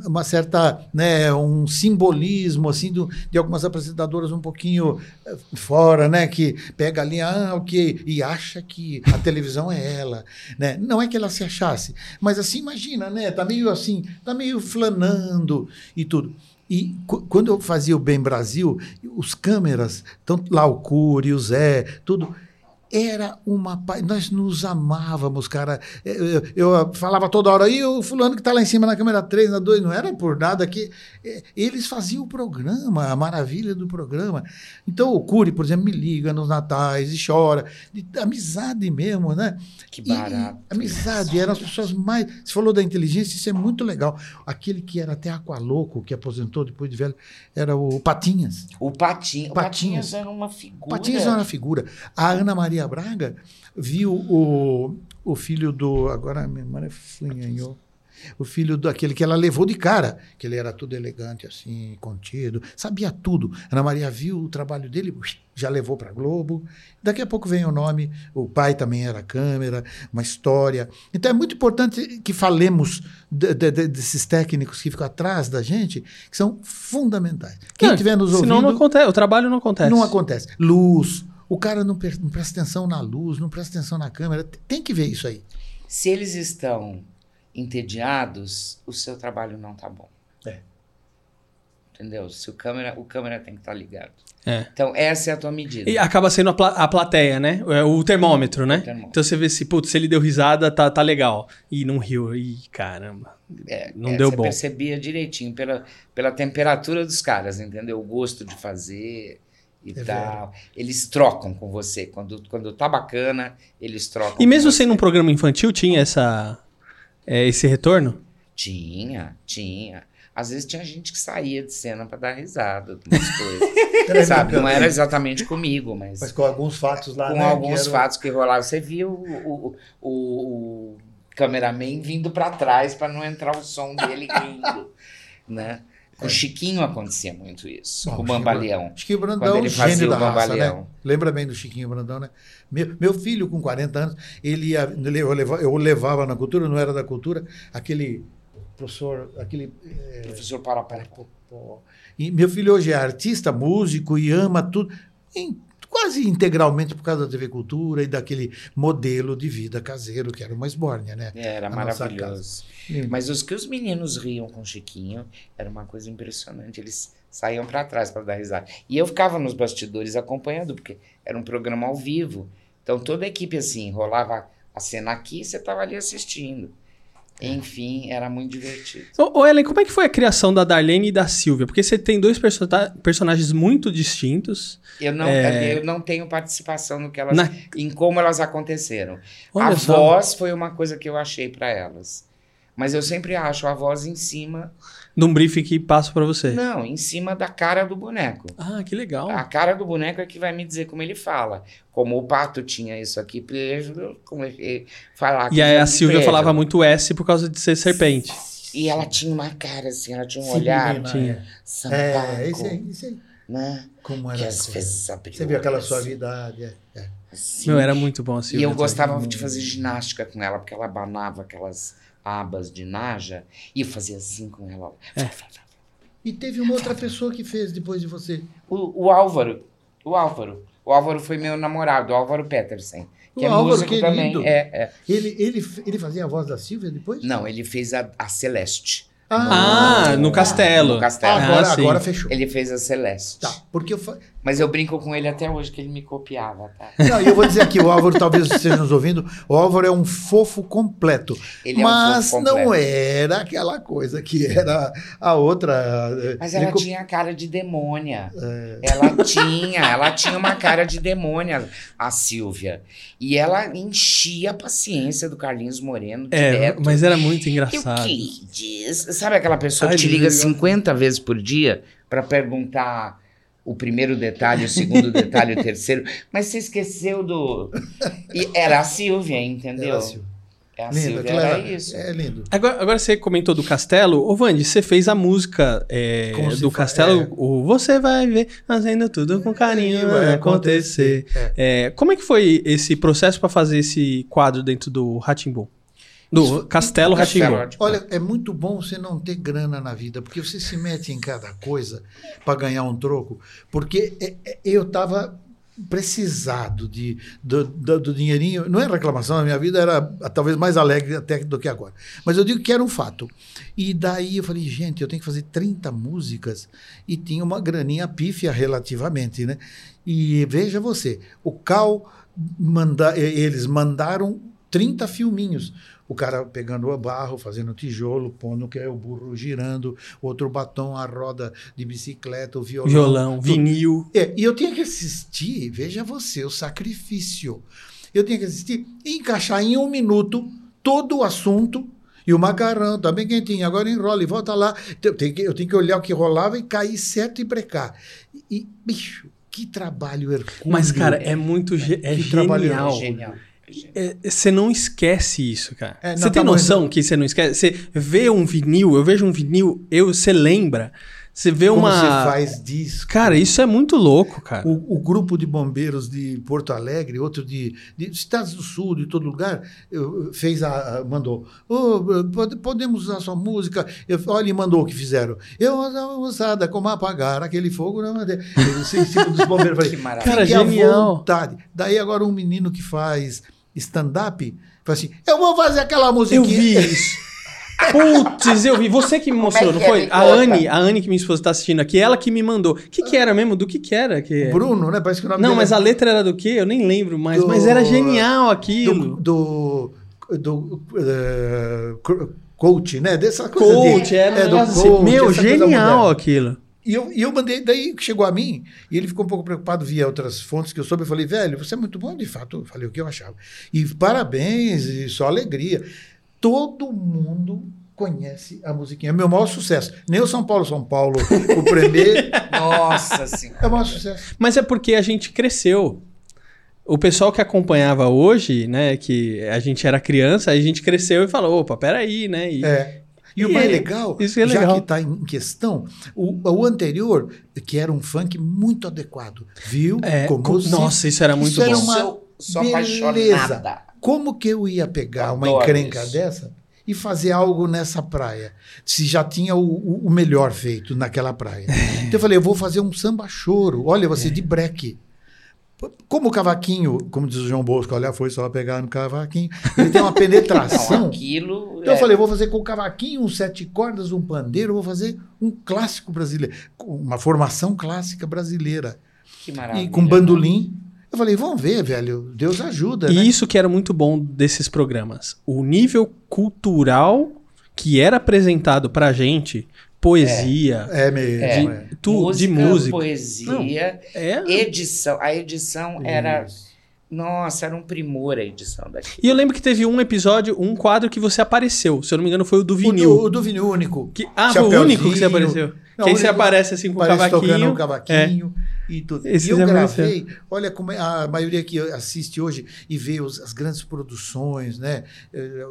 uma certa, né, um simbolismo assim do, de algumas apresentadoras um pouquinho eh, fora, né, que pega ali, ah, ok, e acha que a televisão é ela, né? Não é que ela se achasse, mas assim imagina, né? Tá meio assim, tá meio flanando e tudo. E quando eu fazia o Bem Brasil, os câmeras, tanto lá o Cury, o Zé, tudo era uma paz. Nós nos amávamos, cara. Eu, eu- falava toda hora, e o fulano que tá lá em cima na câmera 3, na 2, não era por nada que. eh, Eles faziam o programa, a maravilha do programa. Então o Cury, por exemplo, me liga nos natais e chora. De, amizade mesmo, né? Que barato. e amizade, eram as pessoas mais. Você falou da inteligência, isso é muito legal. Aquele que era até aqualouco, que aposentou depois de velho, era o Patinhas. O Patinhas. O Patinhas. Patinhas era uma figura. Patinhas era uma figura. A Ana Maria Braga viu o, o filho do. Agora a memória funhanhou. O filho daquele que ela levou de cara, que ele era tudo elegante, assim, contido, sabia tudo. Ana Maria viu o trabalho dele, já levou para Globo. Daqui a pouco vem o nome, o pai também era câmera, uma história. Então é muito importante que falemos de- de- de- desses técnicos que ficam atrás da gente, que são fundamentais. Quem estiver nos ouvindo. Senão não acontece, o trabalho não acontece. Não acontece. Luz. O cara não, pre- não presta atenção na luz, não presta atenção na câmera. Tem que ver isso aí. Se eles estão entediados, o seu trabalho não tá bom. É. Entendeu? Se o câmera, o câmera tem que estar ligado. É. Então, essa é a tua medida. E acaba sendo a, pla- a plateia, né? É O termômetro, né? termômetro. Então você vê se, putz, se ele deu risada, tá, tá legal. E não riu. Ih, caramba. É, não é, deu você bom. percebia direitinho pela, pela temperatura dos caras, entendeu? O gosto de fazer e É tal. Eles trocam com você. Quando, quando tá bacana, eles trocam. E mesmo sendo um programa infantil, tinha essa, é, esse retorno? Tinha, tinha. Às vezes tinha gente que saía de cena pra dar risada, de umas coisas. sabe? Não era exatamente comigo, mas, Mas com alguns fatos lá. com né, alguns que eram- fatos que rolavam. Você viu o, o, o, o cameraman vindo pra trás pra não entrar o som dele rindo, né? Com o Chiquinho acontecia muito isso, Bom, com o Bambaleão. Chiquinho Brandão, Quando ele um fazia gênio o da raça, Bambaleão. né? Lembra bem do Chiquinho Brandão, né? Meu, meu filho, com 40 anos, ele ia, eu, levava, eu levava na cultura, não era da cultura, aquele professor, aquele... é, Professor para. E meu filho hoje é artista, músico e ama tudo, em- quase integralmente por causa da TV Cultura e daquele modelo de vida caseiro que era uma esbórnia, né? Era A nossa maravilhoso. Lindo. Mas os que os meninos riam com o Chiquinho era uma coisa impressionante. Eles saíam pra trás para dar risada. E eu ficava nos bastidores acompanhando, porque era um programa ao vivo. Então toda a equipe assim, rolava a cena aqui e você tava ali assistindo. Enfim, era muito divertido. Ô, ô, Ellen, como é que foi a criação da Darlene e da Silvia? Porque você tem dois persona- personagens muito distintos. Eu não, É. eu não tenho participação no que elas, Na- em como elas aconteceram. Olha a só. voz foi uma coisa que eu achei pra elas. Mas eu sempre acho a voz em cima, De um briefing que passo pra você. não, em cima da cara do boneco. Ah, que legal. A cara do boneco é que vai me dizer como ele fala. Como o pato tinha isso aqui preso, como ele falar E aí a Silvia preso. falava muito S por causa de ser serpente. E ela tinha uma cara assim, ela tinha um Sim, olhar tinha. sampaco, É, isso aí, isso aí. né? Como Que era a às vezes abriu Você viu aquela assim, suavidade. é, é. assim. Meu, era muito bom a E Silvia. eu também. gostava de fazer ginástica com ela, porque ela abanava aquelas abas de naja e fazia assim com ela. E teve uma outra pessoa que fez depois de você. O, o Álvaro, o Álvaro. O Álvaro foi meu namorado, o Álvaro Petersen. Que O é Álvaro, músico querido. também. É, é. Ele, ele, ele fazia a voz da Silvia depois? Não, ele fez a, a Celeste. Ah, no castelo. No castelo. Agora, Ah, agora fechou. Ele fez a Celeste. Tá, porque eu, fa- Mas eu brinco com ele até hoje que ele me copiava, tá? Não, e eu vou dizer aqui, o Álvaro talvez esteja nos ouvindo, o Álvaro é um fofo completo. Ele é um mas fofo não completo. era aquela coisa que era a outra. eh, Mas ele ela co- tinha cara de demônia. É. Ela tinha, ela tinha uma cara de demônia, a Silvia. E ela enchia a paciência do Carlinhos Moreno É, direto. mas era muito E o engraçado. que diz? Sabe aquela pessoa Ai, que te liga desligou. 50 vezes por dia para perguntar o primeiro detalhe, o segundo detalhe, o terceiro, mas você esqueceu do. E era a Silvia, entendeu? Era a Silvia. É a Lindo, Silvia, era era- isso. É lindo. Agora, agora você comentou do castelo. Ô, Vandi, você fez a música é, do castelo. é. O Você vai ver, fazendo tudo com carinho, Vai vai acontecer. É, como é que foi esse processo para fazer esse quadro dentro do Ratimbum? Do Castelo. Rá-Tim-Bum. Olha, é muito bom você não ter grana na vida, porque você se mete em cada coisa para ganhar um troco. Porque é- é- eu estava precisado de, do, do- do dinheirinho. Não é reclamação, a minha vida era talvez mais alegre até do que agora. Mas eu digo que era um fato. E daí eu falei, gente, eu tenho que fazer 30 músicas e tinha uma graninha pífia relativamente, né? E veja você, o Cal manda, eles mandaram 30 filminhos. O cara pegando o barro, fazendo tijolo, pondo que é o burro girando, outro batom, a roda de bicicleta, o violão. Violão, tudo. vinil. É, e eu tinha que assistir, veja você, o sacrifício. Eu tinha que assistir e encaixar em um minuto todo o assunto. E o macarrão também quentinho, agora enrola e volta lá. Eu tenho, que, eu tenho que olhar o que rolava e cair certo e brecar. E, bicho, que trabalho hercúleo. Mas, cara, é muito. ge- É Que trabalho genial. É, Você não esquece isso, cara. É, não, Você tem tá bom, noção que você não esquece? Você vê um vinil, eu vejo um vinil, eu, você lembra. Você vê Como uma. você faz disso? Cara, isso é muito louco, cara. O, o grupo de bombeiros de Porto Alegre, outro de, de Estados do Sul, de todo lugar, fez a, a- mandou. "Ô, pode- podemos usar sua música? Eu, olha, e mandou o que fizeram. Eu usada como apagar aquele fogo na madeira. Eu, sei, tipo dos bombeiros, falei, Que maravilha. Cara, genial. vontade. Daí agora um menino que faz stand-up fala assim: eu vou fazer aquela musiquinha. Eu vi isso. Putz, eu vi. Você que me mostrou, é não que é? foi? A. Anne, a Anne que minha esposa tá assistindo aqui, ela que me mandou. O que que era mesmo? Do que que era? Que... Bruno, né? Parece que o nome Não, dele mas é a letra era do quê? Eu nem lembro mais. Do- Mas era genial aquilo. do, do, do co- coach, né? Dessa coisa Coach, de, era um é, do assim. coach, Meu, genial aquilo. E eu, e eu mandei, daí chegou a mim, e ele ficou um pouco preocupado via outras fontes que eu soube. Eu falei, velho, você é muito bom, de fato. Eu falei o que eu achava. E parabéns, e só alegria. Todo mundo conhece a musiquinha. É meu maior sucesso. Nem o São Paulo, São Paulo, o Premier, Nossa senhora. é o maior sucesso. Mas é porque a gente cresceu. O pessoal que acompanhava hoje, né, que a gente era criança, a gente cresceu e falou, opa, peraí, né? E, É. E o mais é- legal, isso é já legal. que está em questão, o, o anterior, que era um funk muito adequado, viu? É, Como nossa, isso era muito Isso era bom. uma sou, sou beleza. apaixonada. Como que eu ia pegar uma Adoro encrenca isso. dessa e fazer algo nessa praia? Se já tinha o, o- o melhor feito naquela praia. Então eu falei, eu vou fazer um samba choro. Olha, você É. de breque. Como o cavaquinho, como diz o João Bosco, olha, foi só pegar no cavaquinho. Ele tem uma Não, penetração. aquilo. Então é, eu falei, vou fazer com o cavaquinho, um sete cordas, um pandeiro, vou fazer um clássico brasileiro, uma formação clássica brasileira. que maravilha. E com bandolim. Eu falei, vamos ver, velho, Deus ajuda, né? E isso que era muito bom desses programas. O nível cultural que era apresentado pra gente, poesia, É mesmo. É. é. tu, música, de música. poesia, É. edição. A edição era. Isso. Nossa, era um primor a edição daqui. E eu lembro que teve um episódio, um quadro que você apareceu. Se eu não me engano, foi o do O vinil. do, o do vinil único. Que, ah, foi o único que você apareceu. Não, que aí o você aparece assim com o Parece tocando cavaquinho. um cavaquinho e tudo. Esse e eu gravei, olha como é- a maioria que assiste hoje e vê os- as grandes produções, né? Eh,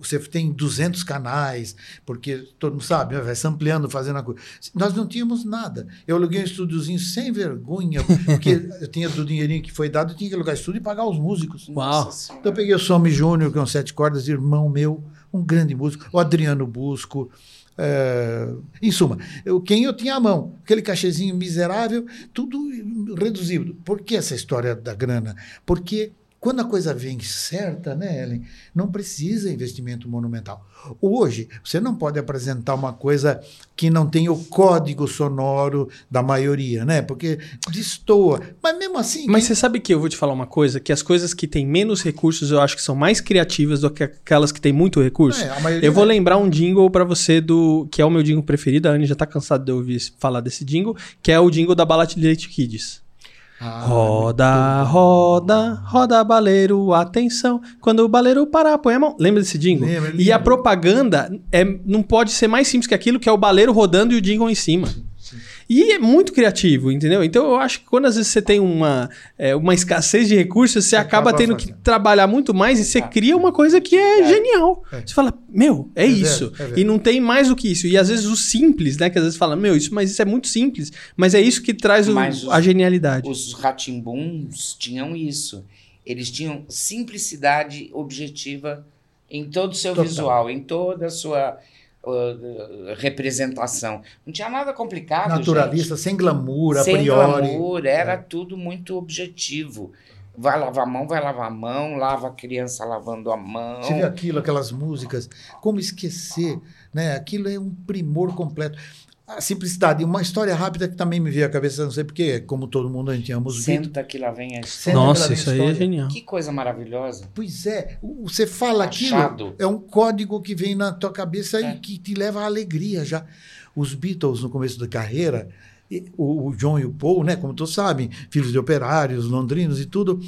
Você tem 200 canais, porque todo mundo sabe, né? vai sampleando, fazendo a coisa. Nós não tínhamos nada. Eu aluguei um estúdiozinho sem vergonha, porque eu tinha do dinheirinho que foi dado, eu tinha que alugar estúdio e pagar os músicos. Uau. Então eu peguei o Somi Júnior, que é um sete cordas, irmão meu, um grande músico, o Adriano Busco. É, em suma, eu, quem eu tinha à mão, aquele cachezinho miserável, tudo reduzido. Por que essa história da grana? Porque quando a coisa vem certa, né, Ellen, não precisa investimento monumental. Hoje, você não pode apresentar uma coisa que não tem o código sonoro da maioria, né? Porque destoa. Mas mesmo assim. Mas você sabe que eu vou te falar uma coisa? Que as coisas que têm menos recursos eu acho que são mais criativas do que aquelas que têm muito recurso. É, Eu vou é. lembrar um jingle pra você do. que é o meu jingle preferido. A Anne já tá cansada de ouvir falar desse jingle, que é o jingle da Bala de Leite Kids. Ah, Roda, roda, roda baleiro, atenção. Quando o baleiro parar, põe a mão. Lembra desse jingle? Lembro, e a propaganda é, não pode ser mais simples que aquilo que é o baleiro rodando e o jingle em cima. E é muito criativo, entendeu? Então eu acho que quando às vezes você tem uma, é, uma escassez de recursos, você acaba, acaba tendo que fazendo. trabalhar muito mais e você cria uma coisa que é genial. É. Você fala, meu, é, É isso. é e não tem mais do que isso. E às vezes o simples, né? Que às vezes fala, meu, isso, mas isso é muito simples. Mas é isso que traz o- os- a genialidade. Os Ratimbuns tinham isso. Eles tinham simplicidade objetiva em todo o seu Total. visual, em toda a sua uh, representação. Não tinha nada complicado. naturalista, sem glamour, gente. a Sem priori. glamour, era É. tudo muito objetivo. Vai lavar a mão, vai lavar a mão, lava a criança lavando a mão. Você vê aquilo, aquelas músicas, como esquecer, né? Aquilo é um primor completo. A simplicidade. Uma história rápida que também me veio à cabeça, não sei porquê, como todo mundo, a gente ama os Beatles. Senta que lá vem a história. Senta Nossa, isso aí é genial. Que coisa maravilhosa. Pois é, você fala Achado. aquilo, é um código que vem na tua cabeça É. e que te leva à alegria já. Os Beatles, no começo da carreira, o, o John e o Paul, né, como todos sabem, filhos de operários, londrinos e tudo.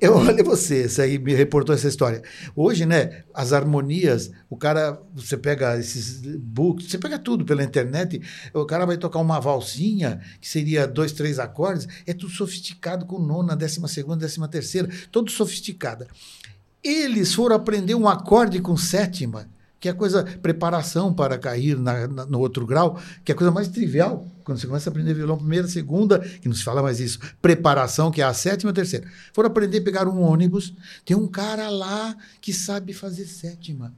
Eu olha você, você aí me reportou essa história. Hoje, né, as harmonias, o cara, você pega esses books, você pega tudo pela internet, o cara vai tocar uma valsinha, que seria dois, três acordes, é tudo sofisticado com nona, décima segunda, décima terceira, todo sofisticada. Eles foram aprender um acorde com sétima, que é a coisa, preparação para cair na- na- no outro grau, que é a coisa mais trivial. Quando você começa a aprender violão, primeira, segunda, que não se fala mais isso, preparação, que é a sétima, a terceira. Foram aprender a pegar um ônibus, tem um cara lá que sabe fazer sétima.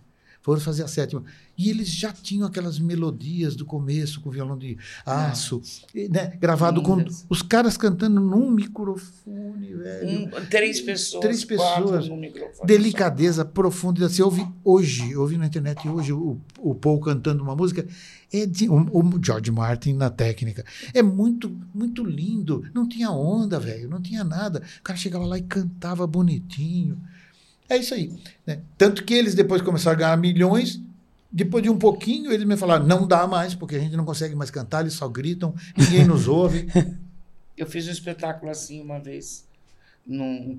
Foram fazer a sétima. E eles já tinham aquelas melodias do começo, com violão de aço, e, né, gravado Lindas. com os caras cantando num microfone, velho. Um, três pessoas. Três pessoas. Delicadeza, profundidade. Você ouve hoje, eu ouvi na internet hoje o, o Paul cantando uma música, é de, o, o George Martin na técnica. É muito, muito lindo. Não tinha onda, velho, não tinha nada. O cara chegava lá e cantava bonitinho. É isso aí. né? Tanto que eles depois começaram a ganhar milhões. Depois de um pouquinho, eles me falaram: não dá mais, porque a gente não consegue mais cantar, eles só gritam, ninguém nos ouve. Eu fiz um espetáculo assim uma vez,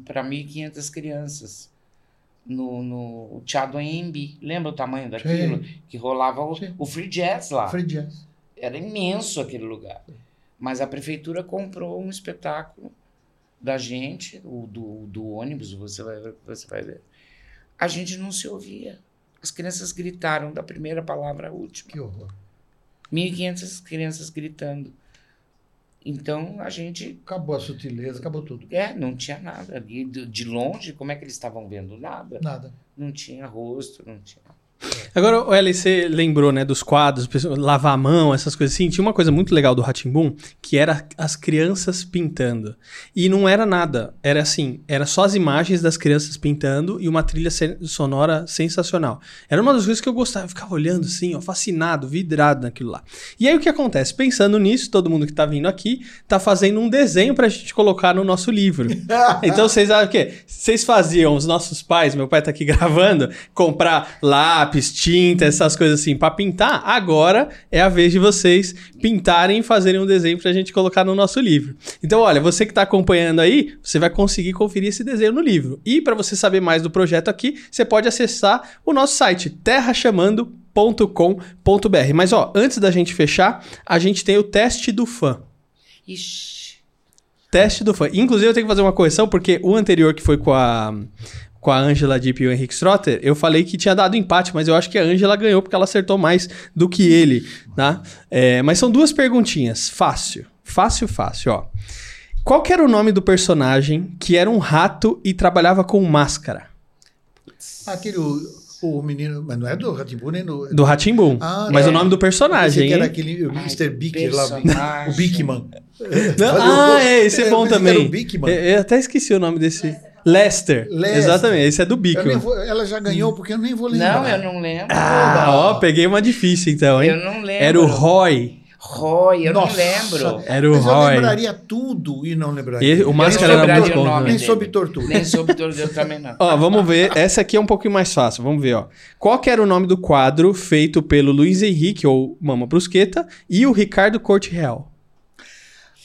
para 1.500 crianças, no, no Teatro Embi. Lembra o tamanho daquilo? Que rolava o, Sim. o free jazz lá. Free jazz. Era imenso aquele lugar. Mas a prefeitura comprou um espetáculo da gente, o do, do ônibus, você vai, você vai ver. A gente não se ouvia. As crianças gritaram da primeira palavra à última. Que horror. 1.500 crianças gritando. Então a gente Acabou a sutileza, acabou tudo. É, não tinha nada. De, de longe, como é que eles estavam vendo? Nada. Nada. Não tinha rosto, não tinha. Agora, o você lembrou, né, dos quadros, lavar a mão, essas coisas assim. Tinha uma coisa muito legal do Ratimbum, que era as crianças pintando. E não era nada, era assim, era só as imagens das crianças pintando e uma trilha sonora sensacional. Era uma das coisas que eu gostava, eu ficava olhando assim, ó, fascinado, vidrado naquilo lá. E aí o que acontece? Pensando nisso, todo mundo que tá vindo aqui tá fazendo um desenho pra gente colocar no nosso livro. Então vocês sabem o quê? Vocês faziam, os nossos pais, meu pai tá aqui gravando, comprar lápis, tinta, essas coisas assim pra pintar. Agora é a vez de vocês pintarem e fazerem um desenho pra gente colocar no nosso livro. Então, olha, você que tá acompanhando aí, você vai conseguir conferir esse desenho no livro. E pra você saber mais do projeto aqui, você pode acessar o nosso site terrachamando.com.br. Mas ó, antes da gente fechar, a gente tem o teste do fã. Ixi. Teste do fã. Inclusive, eu tenho que fazer uma correção, porque o anterior, que foi com a com a Angela Deep e o Henrique Strotter, eu falei que tinha dado empate, mas eu acho que a Angela ganhou porque ela acertou mais do que ele, tá? É, mas são duas perguntinhas. Fácil. Fácil, fácil, ó. Qual que era o nome do personagem que era um rato e trabalhava com máscara? Aquele, o, o menino, mas não é do Ratimbu, nem do... Do Ratimbum. Ah, mas é. o nome do personagem, que era hein? aquele o Mr. Bick lá, o Bickman. Ah, é, esse é eu bom que era também. o Bickman. Eu, eu até esqueci o nome desse. Lester. Lester. Exatamente, esse é do Eu nem Bickman. vou- ela já ganhou porque eu nem vou lembrar. Não, eu não lembro. Ah, ó, peguei uma difícil então, hein? eu não lembro. Era o Roy. Roy, eu Nossa. não lembro. Era o Mas eu Roy. lembraria tudo e não lembraria. E o Máscara era muito tortura, bom Nem sob tortura. Nem soube todo eu também não. Ó, vamos ver. Essa aqui é um pouquinho mais fácil. Vamos ver, ó. Qual que era o nome do quadro feito pelo Luiz Henrique, ou Mama Brusqueta, e o Ricardo Corte Real?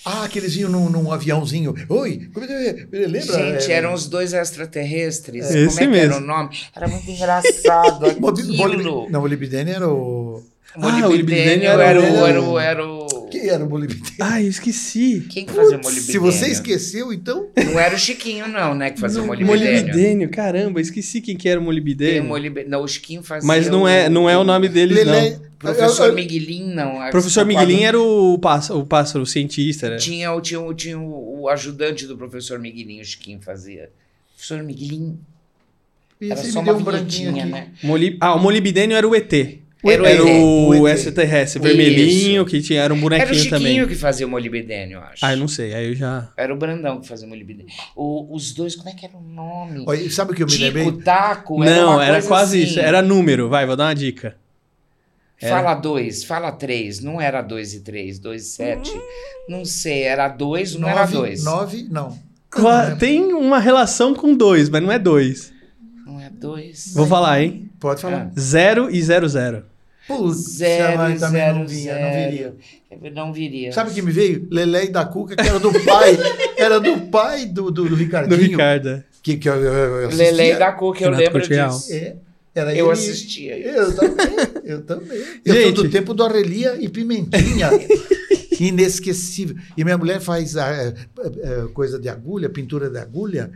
Ah, que eles iam num, num aviãozinho. Oi, como é que- lembra? Gente, É, eram os dois extraterrestres. É, Como esse é que mesmo. era o nome? Era muito engraçado aquilo. Não, o Molibdene era o... Ah, o Molibdênio era era, o, era, o, era o... Quem era o Molibdene? Ah, eu esqueci. Quem que fazia Putz, molibdênio? Se você esqueceu, então... Não era o Chiquinho, não, né? Que fazia o molibdênio. Molibdênio, caramba, esqueci quem que era o Tem o molibdênio. molibdênio. Não, o Chiquinho fazia Mas não é, não é o nome Lelé... não. Professor Eu- eu- Miguelin, não. Professor Miguelin era o pássaro, o pássaro o cientista, né? Tinha, o- tinha, o- tinha o, o ajudante do professor Miguelin, o Chiquinho fazia. Professor Miguelin era só me deu uma um branquinho vinhetinha, aqui. né? Molib... Ah, o molibdênio era o ET. Era o Era o, extraterrestre, Isso. vermelhinho, que tinha, era um Era o bonequinho Chiquinho também. que fazia o molibdênio, eu acho. Ah, eu não sei, aí eu já... Era o Brandão que fazia o molibdênio. O- os dois, como é que era o nome? Olha, sabe o que eu me lembrei? Tico, Taco, era Não, era quase assim. isso, era número, vai, vou dar uma dica. Fala dois, fala três. Não era dois e três, dois e sete. Não sei, era dois, não era Nove, dois. nove, não. Qua- Tem uma relação com dois, mas não é dois. Não é dois. Vou falar, hein? Pode falar. Zero e zero zero. Putz, Zero, mas também zero, não vinha, não zero. viria. Não viria. Sabe o que me veio? Lelé e da Cuca, que era do pai. era do pai do, do, do Do Ricardinho. Ricardo. Que, que eu, eu, assistia. Da Cuca, eu Renato lembro disso. É, era Eu ele- assistia isso. Eu também, eu também. Eu Gente. do tempo do Aurelia e Pimentinha. Inesquecível. E minha mulher faz a, a- a coisa de agulha, pintura de agulha,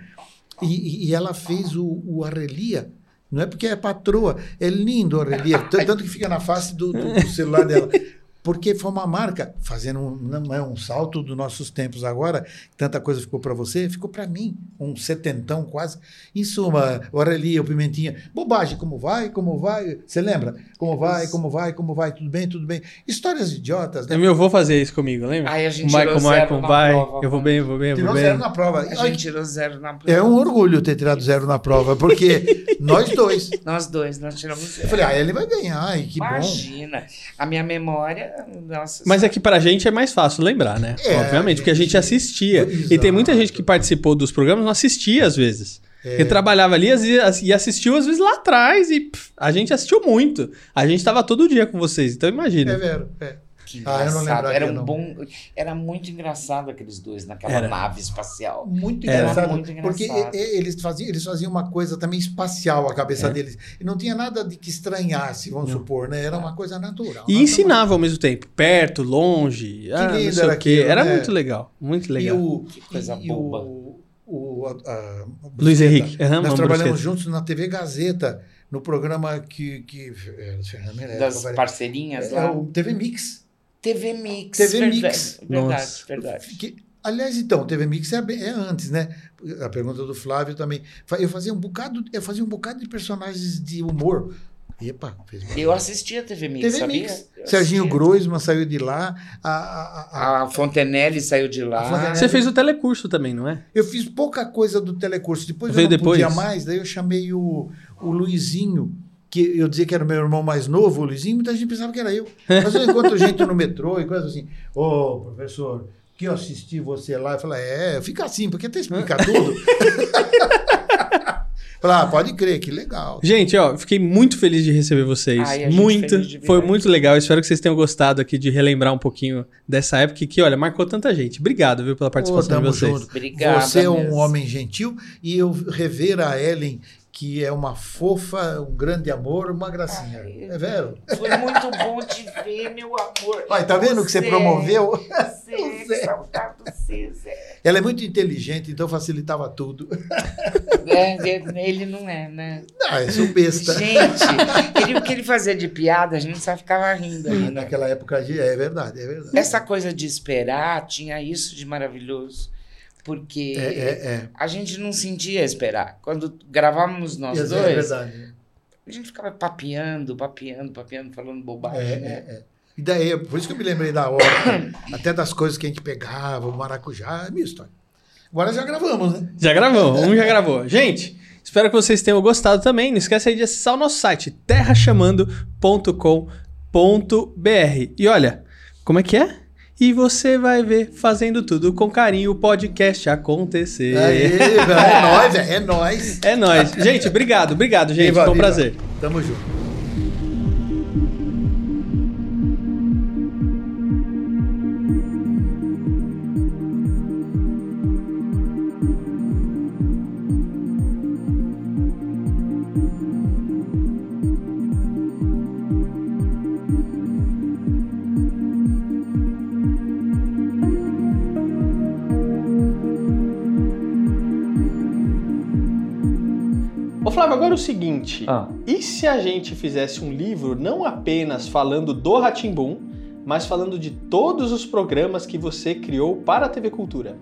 e, e- e ela fez o, o Aurelia. Não é porque é patroa, é lindo o Aurelia, t- tanto que fica na face do- do celular dela. Porque foi uma marca, fazendo um, não é um salto dos nossos tempos agora, tanta coisa ficou para você, ficou para mim, um setentão quase. Em suma, o Aurelia, o Pimentinha, bobagem, como vai, como vai, você lembra? Como vai, como vai, como vai, tudo bem, tudo bem. Histórias idiotas, né? Meu avô fazia isso comigo, lembra? Ai, a gente Vai, tirou como vai, prova, eu vou bem, eu vou bem, eu vou Tirou bem. zero na prova. A Ai, gente tirou zero na prova. É um orgulho ter tirado zero na prova, porque nós dois. Nós dois, nós tiramos Eu zero. falei, ah, ele vai ganhar, ai, que bom. Imagina. A minha memória, nossa. Mas é que pra gente é mais fácil lembrar, né? É, Obviamente, porque a gente assistia. Exato. E tem muita gente que participou dos programas não assistia às vezes. É. Que trabalhava ali e assistiu às vezes lá atrás e pff, a gente assistiu muito. A gente tava todo dia com vocês, então imagina. É vero, é. Que Ah, eu não engraçado. lembraria, era um não. bom. Era muito engraçado aqueles dois naquela Era. nave espacial. Muito Era engraçado, muito porque engraçado. e- e- eles faziam, eles faziam uma coisa também espacial a cabeça É. deles. E não tinha nada de que estranhasse, vamos supor, né? Era uma coisa natural. E ensinava ao mesmo tempo, perto, longe. ah, não lindo sei era o quê. aquilo, Era né? muito legal, muito legal. E o, Que coisa e, boba. o, o, a- a- Luiz Henrique. Aham, Nós trabalhamos Brusqueta. juntos na TV Gazeta, no programa que. que é, Fernando Meirelles, Das parceirinhas é, lá. o TV Mix. TV Mix. TV verdade, Mix. Verdade, Nossa. verdade. Que, aliás, então, TV Mix é, é antes, né? A pergunta do Flávio também. Eu fazia um bocado, eu fazia um bocado de personagens de humor. Epa, fez uma- Eu assistia TV Mix, TV sabia? Mix. Serginho. Groisman saiu de lá. A, a- a- A Fontenelle saiu de A lá. Fontenelle- Você fez o telecurso também, não é? eu fiz pouca coisa do telecurso. Depois Veio eu não depois? podia mais, daí eu chamei o, o Luizinho, que eu dizia que era o meu irmão mais novo, o Luizinho, muita gente pensava que era eu. Mas eu encontro gente no metrô e coisa assim. Ô, professor, que eu assisti você lá. Eu falei, é, fica assim, porque até explica tudo. Falei, ah, pode crer, que legal. Gente, ó, fiquei muito feliz de receber vocês. Ai, muito. Foi muito legal. Espero que vocês tenham gostado aqui de relembrar um pouquinho dessa época que, olha, marcou tanta gente. Obrigado, viu, pela participação Ô, de vocês. junto. Obrigada Você é um mesmo. homem gentil e eu rever a Ellen, que é uma fofa, um grande amor, uma gracinha. Ai, é vero? Foi muito bom te ver, meu amor. Olha, tá vendo que você promoveu? Você, Zé. saudade do Zé. Ela é muito inteligente, então facilitava tudo. É, ele não é, né? Ah, eu sou besta. Gente, ele, o que ele fazia de piada, a gente só ficava rindo. E né? naquela época, é verdade, é verdade. Essa coisa de esperar tinha isso de maravilhoso. Porque É, é, é. a gente não sentia esperar. Quando gravávamos nós É, dois, é verdade. a gente ficava papeando, papeando, papeando, falando É, bobagem, né? é, é. E daí, por isso que eu me lembrei da hora, até das coisas que a gente pegava, o maracujá, é minha história. Agora já gravamos, né? Já gravou, um já gravou. Gente, espero que vocês tenham gostado também. Não esquece aí de acessar o nosso site, terrachamando.com.br. E olha, como é que é? E você vai ver, fazendo tudo com carinho, o podcast acontecer. Velho, é nóis, velho, é nóis. É nóis. Gente, obrigado, obrigado, gente. Viva, Foi um viva. prazer. Tamo junto. O seguinte. Ah, E se a gente fizesse um livro não apenas falando do Ratimbum, mas falando de todos os programas que você criou para a TV Cultura?